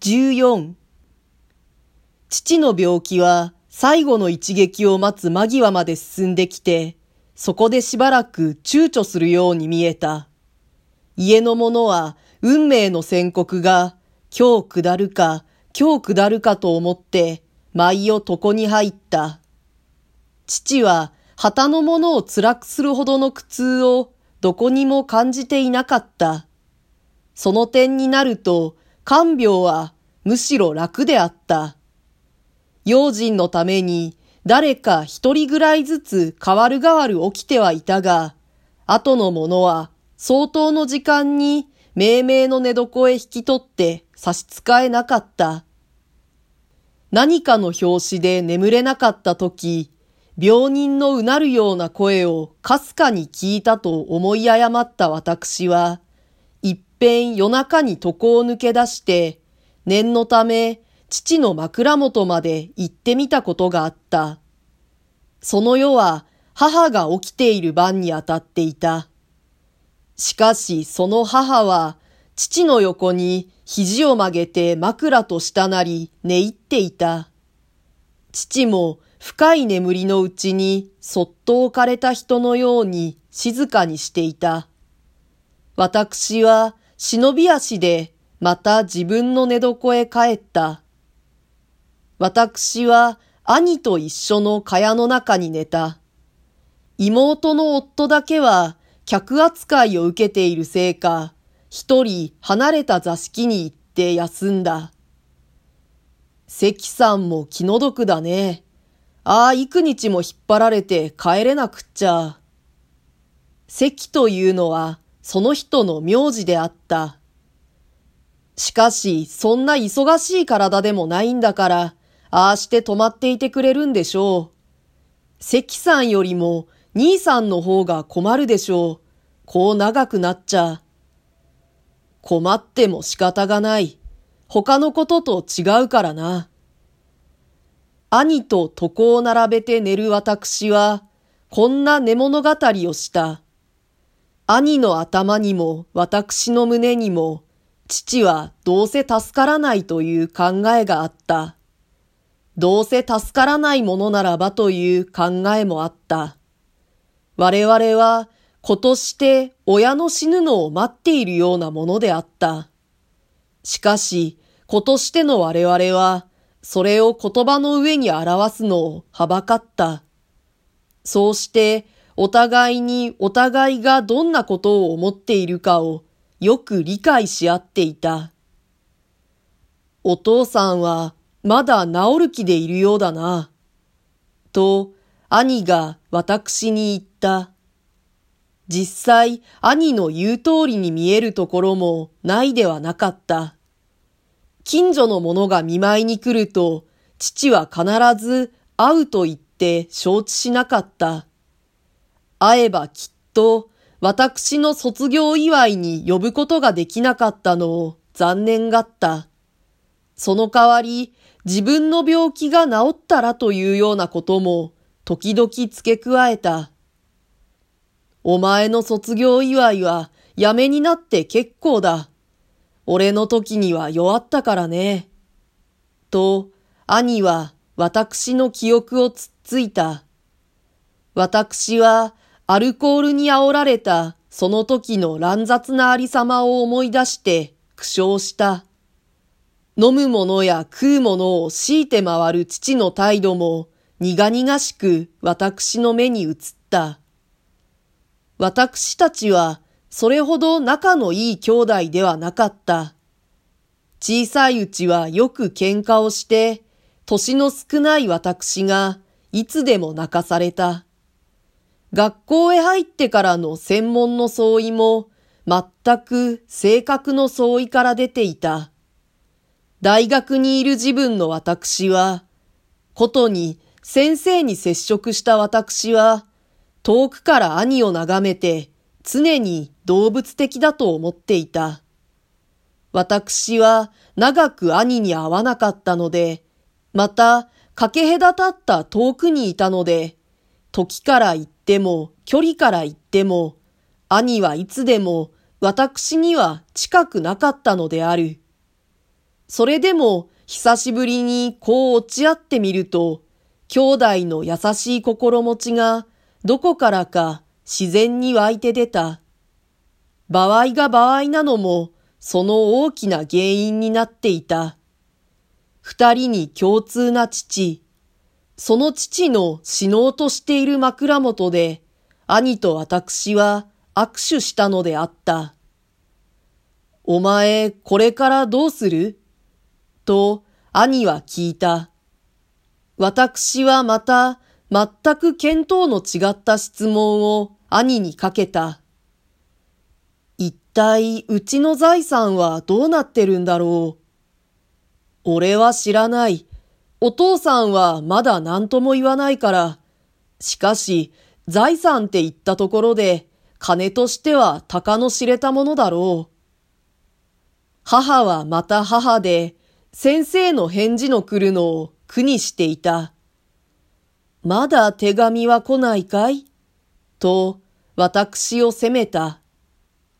14父の病気は最後の一撃を待つ間際まで進んできて、そこでしばらく躊躇するように見えた。家の者は運命の宣告が今日下るか今日下るかと思って舞を床に入った。父は旗のものを辛くするほどの苦痛をどこにも感じていなかった。その点になると、看病はむしろ楽であった。用心のために誰か一人ぐらいずつ変わる変わる起きてはいたが、後の者は相当の時間に命名の寝床へ引き取って差し支えなかった。何かの拍子で眠れなかった時、病人のうなるような声をかすかに聞いたと思い誤った私は、一遍夜中に床を抜け出して、念のため父の枕元まで行ってみたことがあった。その夜は母が起きている晩にあたっていた。しかしその母は父の横に肘を曲げて枕と下なり寝入っていた。父も深い眠りのうちにそっと置かれた人のように静かにしていた。私は忍び足でまた自分の寝床へ帰った。私は兄と一緒の蚊帳の中に寝た。妹の夫だけは客扱いを受けているせいか、一人離れた座敷に行って休んだ。関さんも気の毒だね。ああ、幾日も引っ張られて帰れなくっちゃ。関というのはその人の名字であった。しかし、そんな忙しい体でもないんだから、ああして止まっていてくれるんでしょう。関さんよりも兄さんの方が困るでしょう。こう長くなっちゃ。困っても仕方がない。他のことと違うからな。兄と床を並べて寝る私は、こんな寝物語をした。兄の頭にも私の胸にも、父はどうせ助からないという考えがあった。どうせ助からないものならばという考えもあった。我々は今年で親の死ぬのを待っているようなものであった。しかし、今年での我々はそれを言葉の上に表すのをはばかった。そうして、お互いにお互いがどんなことを思っているかをよく理解し合っていた。お父さんはまだ治る気でいるようだな。と、兄が私に言った。実際、兄の言う通りに見えるところもないではなかった。近所の者が見舞いに来ると、父は必ず会うと言って承知しなかった。会えばきっと私の卒業祝いに呼ぶことができなかったのを残念がった。その代わり自分の病気が治ったらというようなことも時々付け加えた。お前の卒業祝いはやめになって結構だ。俺の時には弱ったからね。と、兄は私の記憶をつっついた。私はアルコールに煽られたその時の乱雑なありさまを思い出して苦笑した。飲むものや食うものを強いて回る父の態度も苦々しく私の目に映った。私たちはそれほど仲のいい兄弟ではなかった。小さいうちはよく喧嘩をして、年の少ない私がいつでも泣かされた。学校へ入ってからの専門の相違も全く性格の相違から出ていた。大学にいる自分の私は、ことに先生に接触した私は、遠くから兄を眺めて常に動物的だと思っていた。私は長く兄に会わなかったので、また、かけ隔たった遠くにいたので、時から言っても、距離から言っても、兄はいつでも私には近くなかったのである。それでも久しぶりにこう落ち合ってみると、兄弟の優しい心持ちがどこからか自然に湧いて出た。場合が場合なのもその大きな原因になっていた。二人に共通な父、その父の死のうとしている枕元で、兄と私は握手したのであった。お前、これからどうする？と、兄は聞いた。私はまた、全く見当の違った質問を兄にかけた。一体、うちの財産はどうなってるんだろう？俺は知らない。お父さんはまだ何とも言わないから。しかし、財産って言ったところで、金としては鷹の知れたものだろう。母はまた母で、先生の返事の来るのを苦にしていた。まだ手紙は来ないかい？と、私を責めた。